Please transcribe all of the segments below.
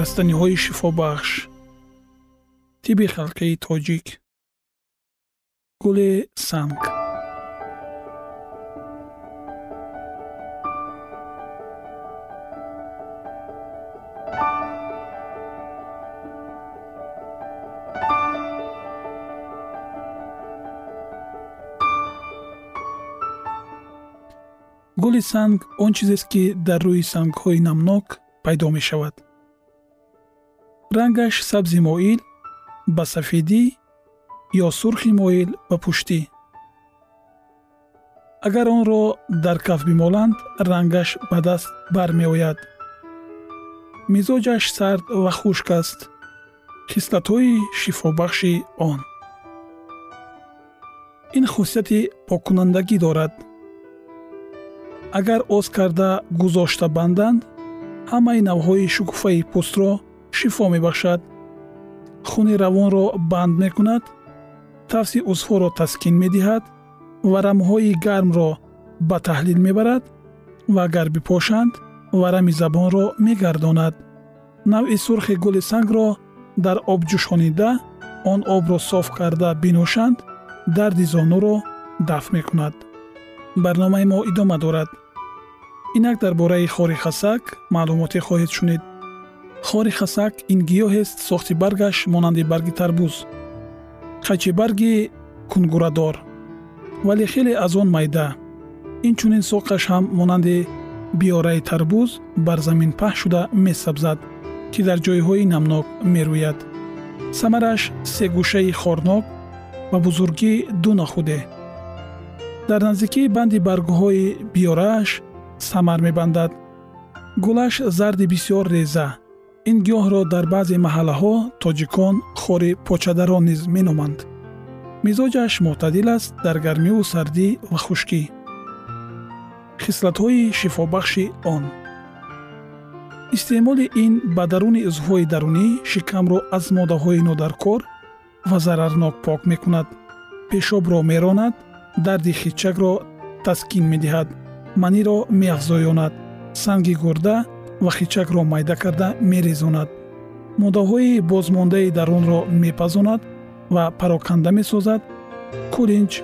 растаниҳои шифобахш тиби халқии тоҷик гули санг гули санг он чизест ки дар рӯи сангҳои намнок пайдо мешавад рангаш сабзи моил ба сафедӣ ё сурхи моил ба пуштӣ. Агар онро дар каф бимоланд рангаш ба даст бармеояд. Мизоҷаш сард ва хушк аст. Хислатҳои шифобахши он. Ин хусияти поккунандагӣ дорад. Агар оз карда гузошта банданд ҳамаи навъҳои шукуфаи пӯстро шифо мебахшад? Хуни равонро банд мекунад? Тафси узвҳоро таскин медиҳад? Варамҳои гармро ба таҳлил мебарад? Ва агар бипошанд варами забонро мегардонад. Навъи сурхи гули сангро дар об ҷӯшонида он обро соф карда бинӯшанд дарди зонуро дафт мекунад. Барномаи мо идома дорад. Инак дар бораи хори хасак маълумоте хоҳед шунид хори хасак ин гиёҳест сохти баргаш монанди барги тарбуз қачибарги кунгурадор вале хеле аз он майда инчунин соқаш ҳам монанди биёраи тарбуз бар замин паҳн шуда месабзад ки дар ҷойҳои намнок мерӯяд самараш сегӯшаи хорнок ва бузургӣ ду нахуде дар наздикии банди баргҳои биёрааш самар мебандад. Гулаш зарди бисёр реза ин гиёҳро дар баъзе маҳаллаҳо тоҷикон хори почадарон низ меноманд. Мизоҷаш мӯътадил аст дар гармиву сардӣ ва хушкӣ. Хислатҳои шифобахши он. Истеъмоли ин ба даруни узвҳои дарунӣ шикамро аз моддаҳои нодаркор ва зарарнок пок мекунад. Пешобро меронад дарди хичакро таскин медиҳад маниро меафзоёнад. Санги гурда ва хичакро майда карда мерезонад. Моддаҳои бозмондаи дарунро мепазонад ва пароканда месозад. Кулинч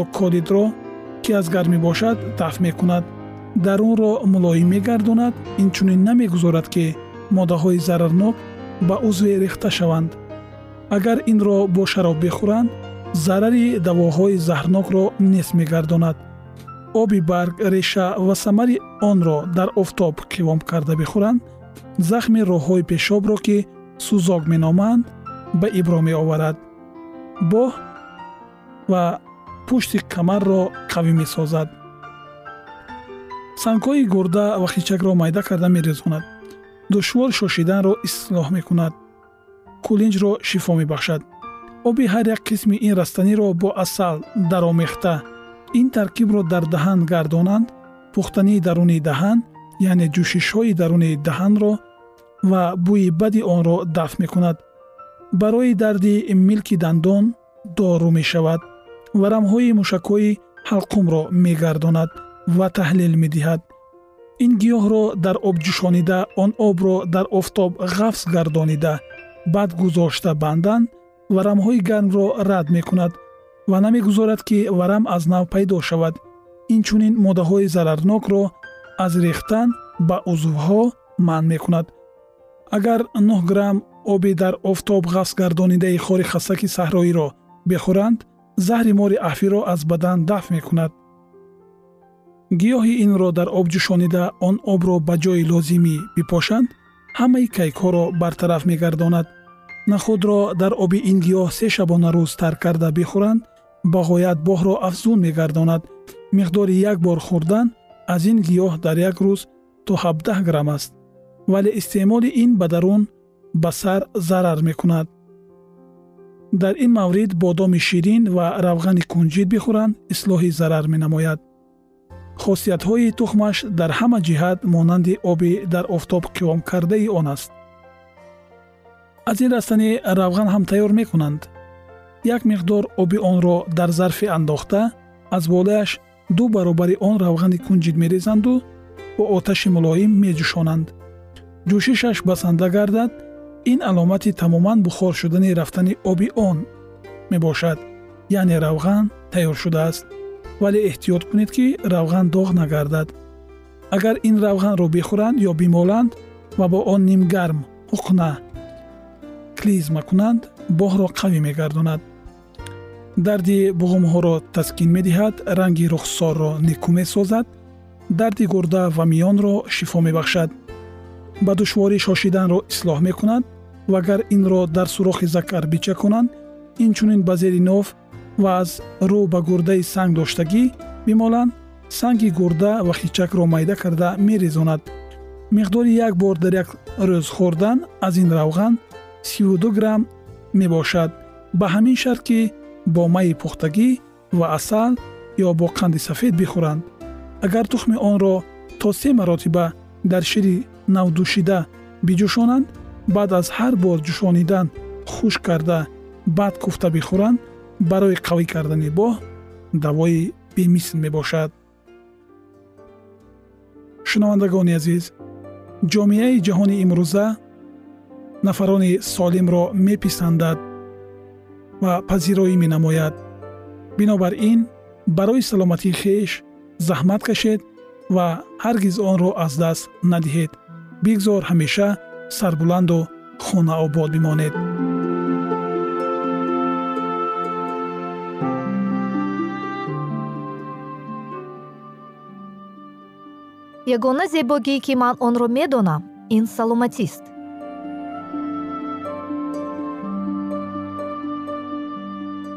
ё колидро ки аз гарм мебошад дафт мекунад. Дарунро мулоим мегардонад инчунин намегузорад ки моддаҳои зарарнок ба узве рехта шаванд. Агар инро бо шароб бихӯранд зарари давоҳои заҳрнокро нест мегардонад оби барг реша ва самари онро дар офтоб қивом карда бихӯранд захми роҳҳои пешобро ки сӯзок меноманд ба ибро меоварад. Боҳ ва пушти камарро қавӣ месозад. Сангҳои гурда ва хичакро майда карда мерезонад. Душвор шошиданро ислоҳ мекунад. Кулинҷро шифо мебахшад. Оби ҳар як қисми ин растаниро бо асал даромехта ин таркибро дар даҳан гардонанд пухтании даруни даҳан яъне ҷӯшишҳои даруни даҳанро ва бӯи бади онро дафт мекунад. Барои дарди милки дандон дору мешавад варамҳои мушакҳои ҳалқумро мегардонад ва таҳлил медиҳад. Ин гиёҳро дар об ҷӯшонида он обро дар офтоб ғафз гардонида баъд гузошта бандан варамҳои гармро рад мекунад ва намегузорад ки варам аз нав пайдо шавад. Инчунин моддаҳои зарарнокро аз рехтан ба узвҳо манъ мекунад. Агар 9 грамм оби дар офтоб ғафз гардонидаи хори хасаки саҳроиро бихӯранд заҳри мори аҳфиро аз бадан дафт мекунад. Гиёҳи инро дар об ҷӯшонида он обро ба ҷои лозимӣ бипошанд ҳамаи кайкҳоро бартараф мегардонад. Нахудро дар оби ин гиёҳ се шабона рӯз тарк карда бихӯранд ба ғоят боҳро афзун мегардонад. миқдори як бор хӯрдан аз ин гиёҳ дар як рӯз то 17 грамм аст вале истеъмоли ин ба дарун ба сар зарар мекунад. дар ин маврид бодоми ширин ва равғани кунҷид бихӯранд ислоҳи зарар менамояд. хосиятҳои тухмаш дар ҳама ҷиҳат монанди оби дар офтоб қиёмкардаи он аст. аз ин растани равған ҳам тайёр мекунанд як миқдор оби онро дар зарфе андохта аз болаяш ду баробари он равғани кунҷид мерезанду бо оташи мулоим меҷӯшонанд. Ҷӯшишаш басанда гардад ин аломати тамоман бухор шудани рафтани оби он мебошад. Яъне равған тайёр шудааст вале эҳтиёт кунед ки равған доғ нагардад. Агар ин равғанро бихӯранд ё бимоланд ва бо он нимгарм ҳуқна клизма кунанд боҳро қавӣ мегардонад дарди буғумҳоро таскин медиҳад ранги рухсорро никӯ месозад дарди гурда ва миёнро шифо мебахшад. Ба душворӣ шошиданро ислоҳ мекунад вагар инро дар сурохи закар бичаконанд инчунин ба зери нов ва аз рӯ ба гурдаи санг доштагӣ бимоланд санги гурда ва хичакро майда карда мерезонад. Миқдори як бор дар як рӯз хӯрдан аз ин равған 32 грамм мебошад. Ба ҳамин шарт ки бо майи пухтагӣ ва асал ё бо қанди сафед бихӯранд. Агар тухми онро то се маротиба дар шири навдӯшида биҷӯшонанд баъд аз ҳар бор ҷӯшонидан хушк карда баъд куфта бихӯранд барои қавӣ кардани боҳ давои бемисл мебошад. Шунавандагони азиз ҷомеаи ҷаҳони имрӯза нафарони солимро меписандад ва пазироӣ менамояд. Бинобар ин барои саломатии хеш заҳмат кашед ва ҳаргиз онро аз даст надиҳед. Бигзор ҳамеша сарбуланду хонаобод бимонед. Ягона зебогӣ ки ман онро медонам ин саломатист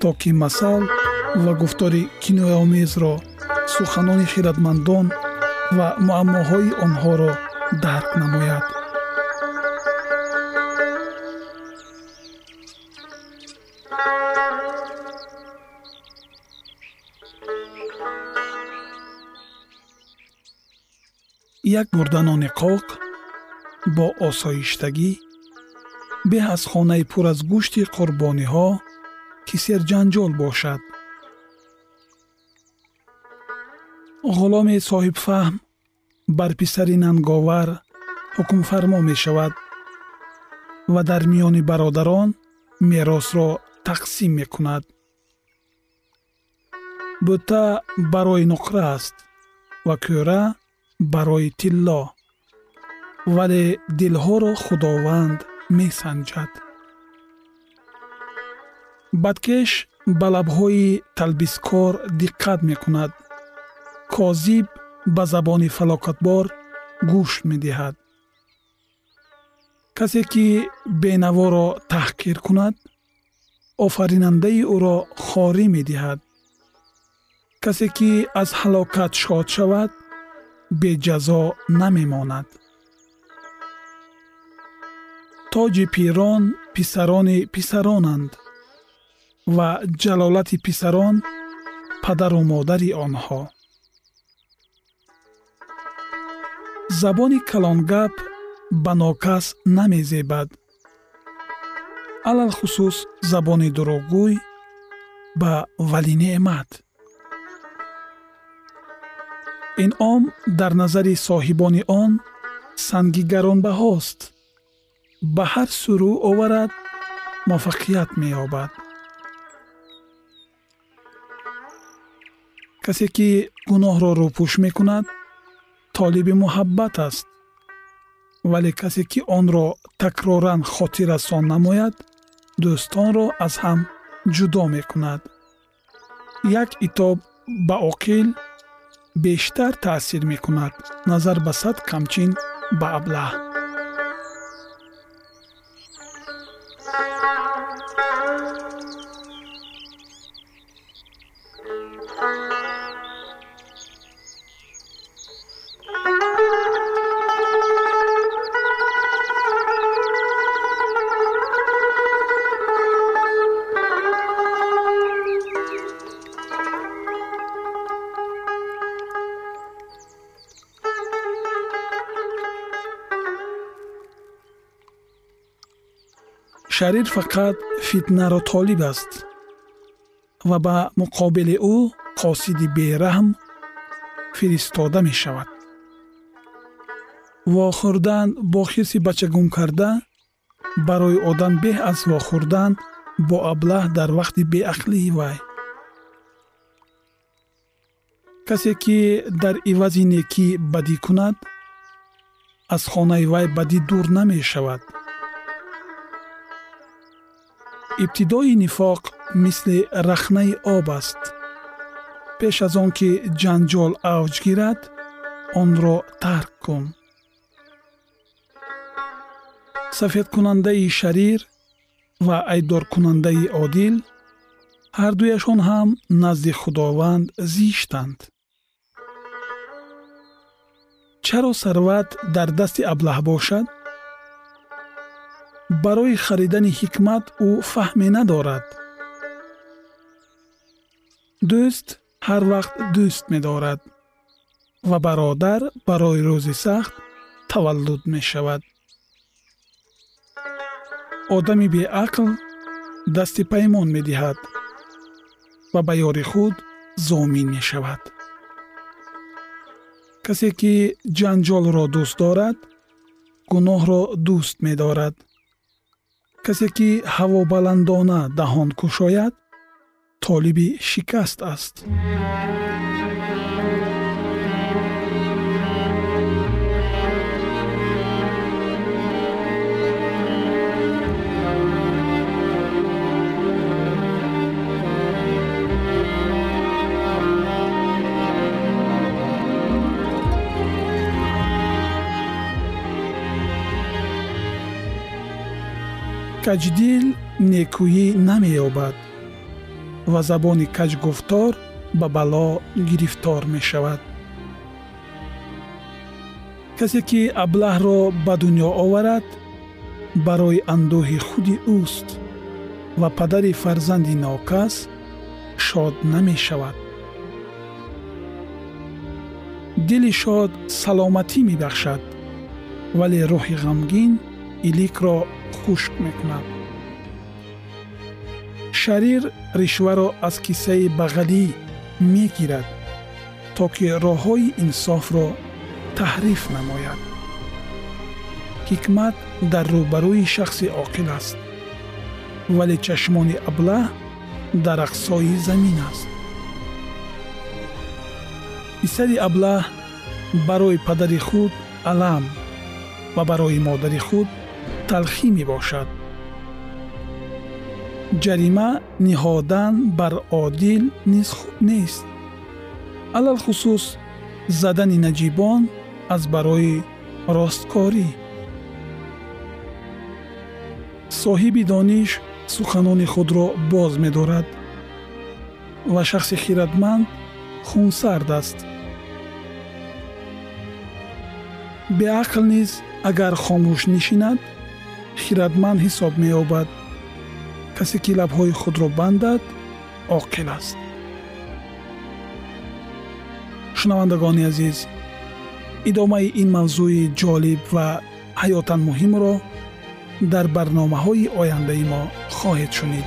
то ки масал ва гуфтори кинояомезро суханони хиратмандон ва муаммоҳои онҳоро дарк намояд. Як бурданони қоқ бо осоиштагӣ беҳ аз хонаи пур аз гӯшти қурбониҳо ки серҷанҷол бошад. Ғуломе соҳибфаҳм бар писари нанговар ҳукмфармо мешавад ва дар миёни бародарон меросро тақсим мекунад. Бӯта барои нуқра аст ва кӯра барои тилло вале дилҳоро худованд месанҷад бадкеш ба лабҳои талбискор диққат мекунад. Козиб ба забони фалокатбор гӯш медиҳад. Касе ки бенаворо таҳқир кунад офаринандаи ӯро хорӣ медиҳад. Касе ки аз ҳалокат шод шавад беҷазо намемонад. Тоҷи пирон писарони писаронанд ва ҷалолати писарон падару модари онҳо. Забони калонгап ба нокас намезебад. Алалхусус забони дурӯғгӯй ба валинеъмат инъом дар назари соҳибони он санги гаронбаҳост ба ҳар сурӯ оварад муваффақият меёбад касе ки гуноҳро рӯпӯш мекунад толиби муҳаббат аст вале касе ки онро такроран хотиррасон намояд дӯстонро аз ҳам ҷудо мекунад як итоб ба оқил бештар таъсир мекунад назар ба сад камчин ба аблаҳ шарир фақат фитнаро толиб аст ва ба муқобили ӯ қосиди бераҳм фиристода мешавад. вохӯрдан бо хирси бачагун карда барои одам беҳ аз вохӯрдан бо аблаҳ дар вақти беақлии вай. касе ки дар ивази некӣ бадӣ кунад аз хонаи вай бадӣ дур намешавад ибтидои нифоқ мисли рахнаи об аст пеш аз он ки ҷанҷол авҷ гирад онро тарк кун сафедкунандаи шарир ва айбдоркунандаи одил ҳардуяшон ҳам назди худованд зиштанд чаро сарват дар дасти аблаҳ бошад барои харидани ҳикмат ӯ фаҳме надорад. Дӯст ҳар вақт дӯст медорад ва бародар барои рӯзи сахт таваллуд мешавад. Одами беақл дасти паймон медиҳад ва ба ёри худ зомин мешавад. Касе ки ҷанҷолро дӯст дорад гуноҳро дӯст медорад касе ки ҳавобаландона даҳон кушояд толиби шикаст аст каҷдил некӯyӣ намеёбад ва забони каҷгуфтор ба бало гирифтор мешавад. Касе ки аблаҳро ба дунё оварад барои андӯҳи худи ӯст ва падари фарзанди нокас шод намешавад. Дили шод саломатӣ мебахшад вале рӯҳи ғамгин иликро хушк мекунад. Шарир ришваро аз киссаи бағалӣ мегирад то ки роҳҳои инсофро таҳриф намояд. Ҳикмат дар рӯбарӯи шахси оқил аст вале чашмони аблаҳ дар ақсои замин аст. Писари аблаҳ барои падари худ алам ва барои модари худ талхӣ мебошад. Ҷарима ниҳодан бар одил низ хуб нест. Алалхусус задани наҷибон аз барои росткорӣ. Соҳиби дониш суханони худро боз медорад ва шахси хиратманд хунсард аст. Беақл низ агар хомӯш нишинад хиратманд ҳисоб меёбад. Касе ки лабҳои худро бандад оқил аст. Шунавандагони азиз идомаи ин мавзӯи ҷолиб ва ҳаётан муҳимро дар барномаҳои ояндаи мо хоҳед шунид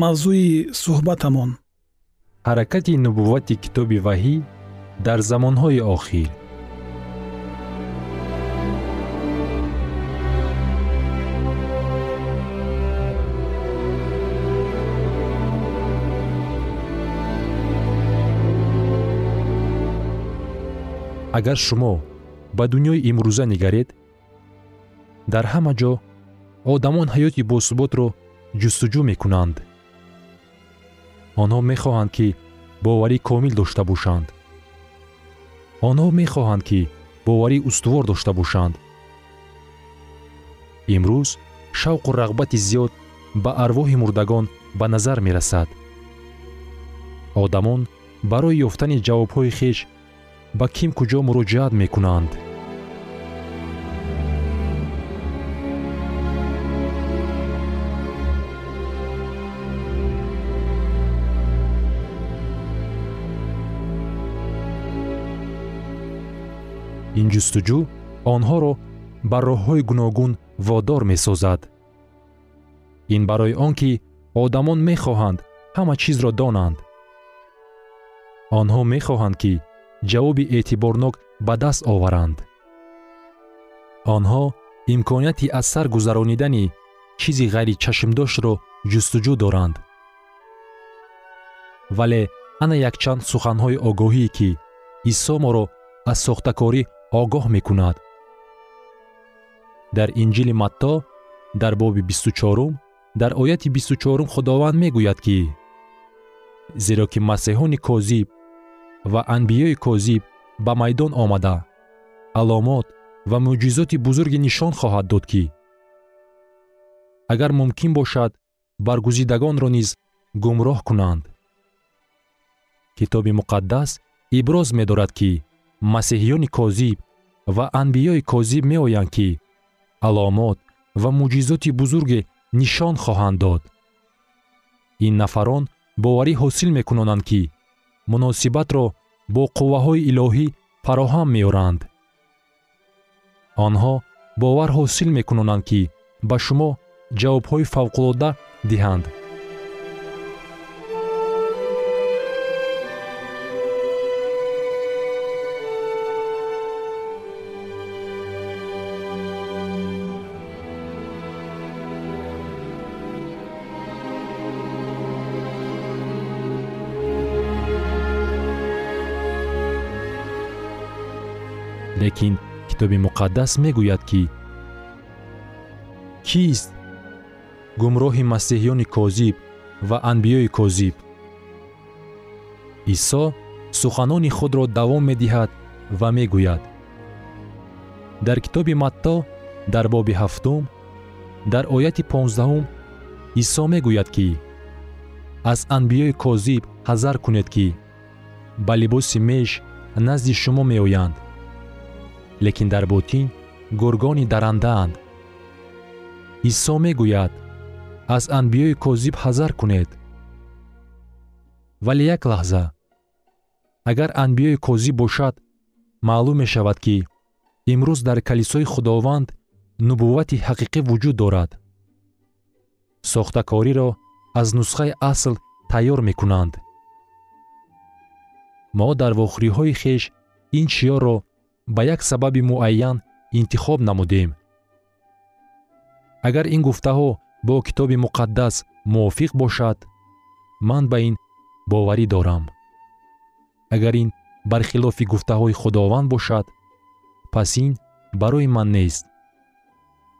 Мавзӯи суҳбатамон. Ҳаракати нубуввати китоби ваҳӣ дар замонҳои охир. Агар шумо ба дунёи имрӯза нигаред дар ҳама ҷо одамон ҳаёти босуботро ҷустуҷӯ мекунанд онҳо мехоҳанд ки боварӣ комил дошта бошанд. Онҳо мехоҳанд ки боварӣ устувор дошта бошанд. Имрӯз шавқу рағбати зиёд ба арвоҳи мурдагон ба назар мерасад. Одамон барои ёфтани ҷавобҳои хеш ба ким куҷо муроҷиат мекунанд ин ҷустуҷӯ онҳоро ба роҳҳои гуногун водор месозад. Ин барои он ки одамон мехоҳанд ҳама чизро донанд. Онҳо мехоҳанд ки ҷавоби эътиборнок ба даст оваранд. Онҳо имконияти аз сар гузаронидани чизи ғайричашмдоштро ҷустуҷӯ доранд. Вале ана якчанд суханҳои огоҳие ки исо моро аз сохтакорӣ огоҳ мекунад. Дар инҷили матто дар боби бисту чорум дар ояти бисту чорум худованд мегӯяд ки зеро ки масеҳони козиб ва анбиёи козиб ба майдон омада аломот ва мӯъҷизоти бузурге нишон хоҳад дод ки агар мумкин бошад баргузидагонро низ гумроҳ кунанд. Китоби муқаддас иброз медорад ки масеҳиёни козиб ва анбиёи козиб меоянд ки аломот ва мӯъҷизоти бузурге нишон хоҳанд дод. Ин нафарон боварӣ ҳосил мекунонанд ки муносибатро бо қувваҳои илоҳӣ фароҳам меоранд. Онҳо бовар ҳосил мекунонанд ки ба шумо ҷавобҳои фавқулода диҳанд лекин китоби муқаддас мегӯяд ки кист гумроҳи масеҳиёни козиб ва анбиёи козиб? Исо суханони худро давом медиҳад ва мегӯяд. Дар китоби матто дар боби ҳафтум дар ояти понздаҳум исо мегӯяд ки аз анбиёи козиб ҳазар кунед ки ба либоси меш назди шумо меоянд лекин дар ботин гургони дарандаанд. Исо мегӯяд аз анбиёи козиб ҳазар кунед. Вале як лаҳза агар анбиёи козиб бошад маълум мешавад ки имрӯз дар калисои худованд нубуввати ҳақиқӣ вуҷуд дорад. Сохтакориро аз нусхаи асл тайёр мекунанд. Мо дар вохӯриҳои хеш ин шиёрро ба як сабаби муайян интихоб намудем. Агар ин гуфтаҳо бо китоби муқаддас мувофиқ бошад ман ба ин боварӣ дорам. Агар ин бархилофи гуфтаҳои худованд бошад пас ин барои ман нест.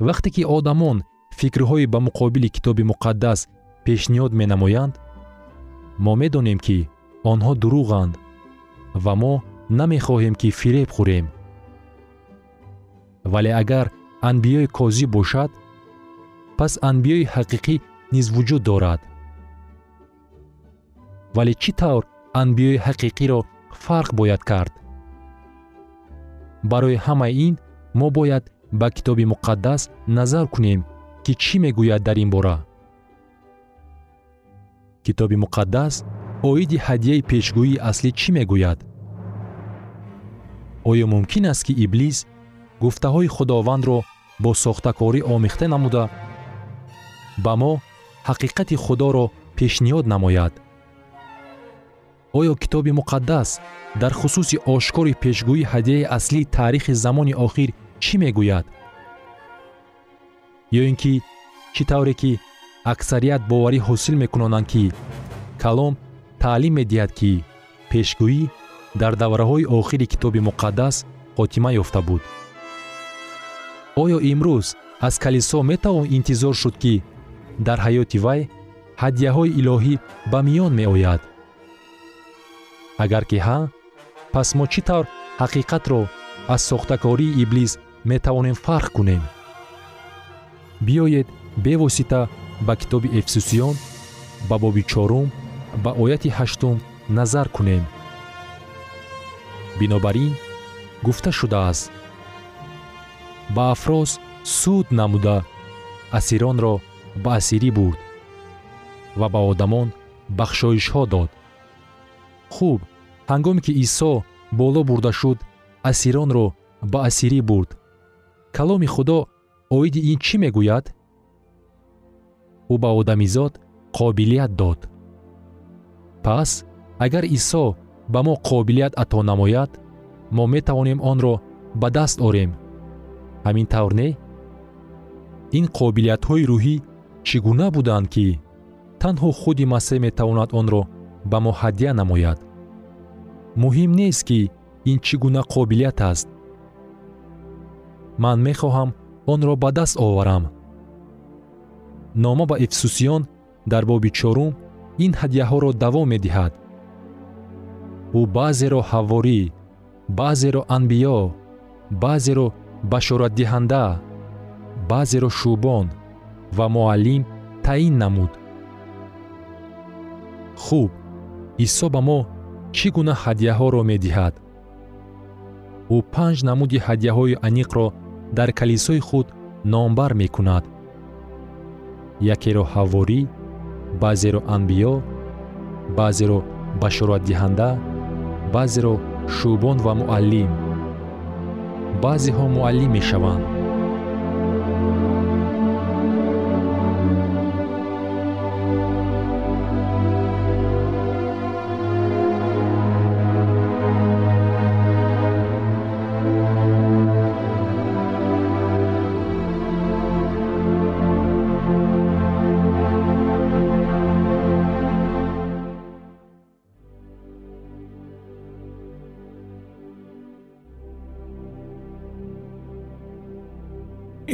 Вақте ки одамон фикрҳои ба муқобили китоби муқаддас пешниҳод менамоянд мо медонем ки онҳо дуруғанд ва мо намехоҳем ки фиреб хӯрем. Вале агар анбиёи козиб бошад пас анбиёи ҳақиқӣ низ вуҷуд дорад. Вале чӣ тавр анбиёи ҳақиқиро фарқ бояд кард? Барои ҳамаи ин мо бояд ба китоби муқаддас назар кунем ки чӣ мегӯяд дар ин бора? Китоби муқаддас оиди ҳадияи пешгӯии аслӣ чӣ мегӯяд оё мумкин аст ки иблис гуфтаҳои худовандро бо сохтакорӣ омехта намуда ба мо ҳақиқати худоро пешниҳод намояд. Оё китоби муқаддас дар хусуси ошкори пешгӯии ҳадияи аслии таърихи замони охир чӣ мегӯяд? Ё ин ки чӣ тавре ки аксарият боварӣ ҳосил мекунонанд ки калом таълим медиҳад ки пешгӯӣ дар давраҳои охири китоби муқаддас хотима ёфта буд. Оё имрӯз аз калисо метавон интизор шуд ки дар ҳаёти вай ҳадияҳои илоҳӣ ба миён меояд. Агар ки ҳа пас мо чӣ тавр ҳақиқатро аз сохтакории иблис метавонем фарқ кунем? Биёед бевосита ба китоби эфсусиён ба боби чорум ба ояти ҳаштум назар кунем бинобар ин гуфта шудааст. Ба афрос суд намуда асиронро ба асирӣ бурд ва ба одамон бахшоишҳо дод. Хуб ҳангоме ки исо боло бурда шуд асиронро ба асирӣ бурд. Каломи худо оиди ин чӣ мегӯяд? Ӯ ба одамизод қобилият дод. Пас агар исо ба мо қобилият ато намояд мо метавонем онро ба даст орем. Ҳамин тавр не? Ин қобилиятҳои рӯҳӣ чӣ гуна буданд ки танҳо худи масеҳ метавонад онро ба мо ҳадя намояд? Муҳим нест ки ин чӣ гуна қобилият аст. Ман мехоҳам онро ба даст оварам. Нома ба эфсусиён дар боби чорум ин ҳадияҳоро давом медиҳад ӯ баъзеро ҳаворӣ баъзеро анбиё баъзеро башоратдиҳанда баъзеро шӯбон ва муаллим таъин намуд. Хуб исо ба мо чӣ гуна ҳадияҳоро медиҳад? Ӯ панҷ намуди ҳадияҳои аниқро дар калисои худ номбар мекунад. Якеро ҳаворӣ баъзеро анбиё баъзеро башоратдиҳанда баъзеро шӯбон ва муаллим. Баъзеҳо муаллим мешаванд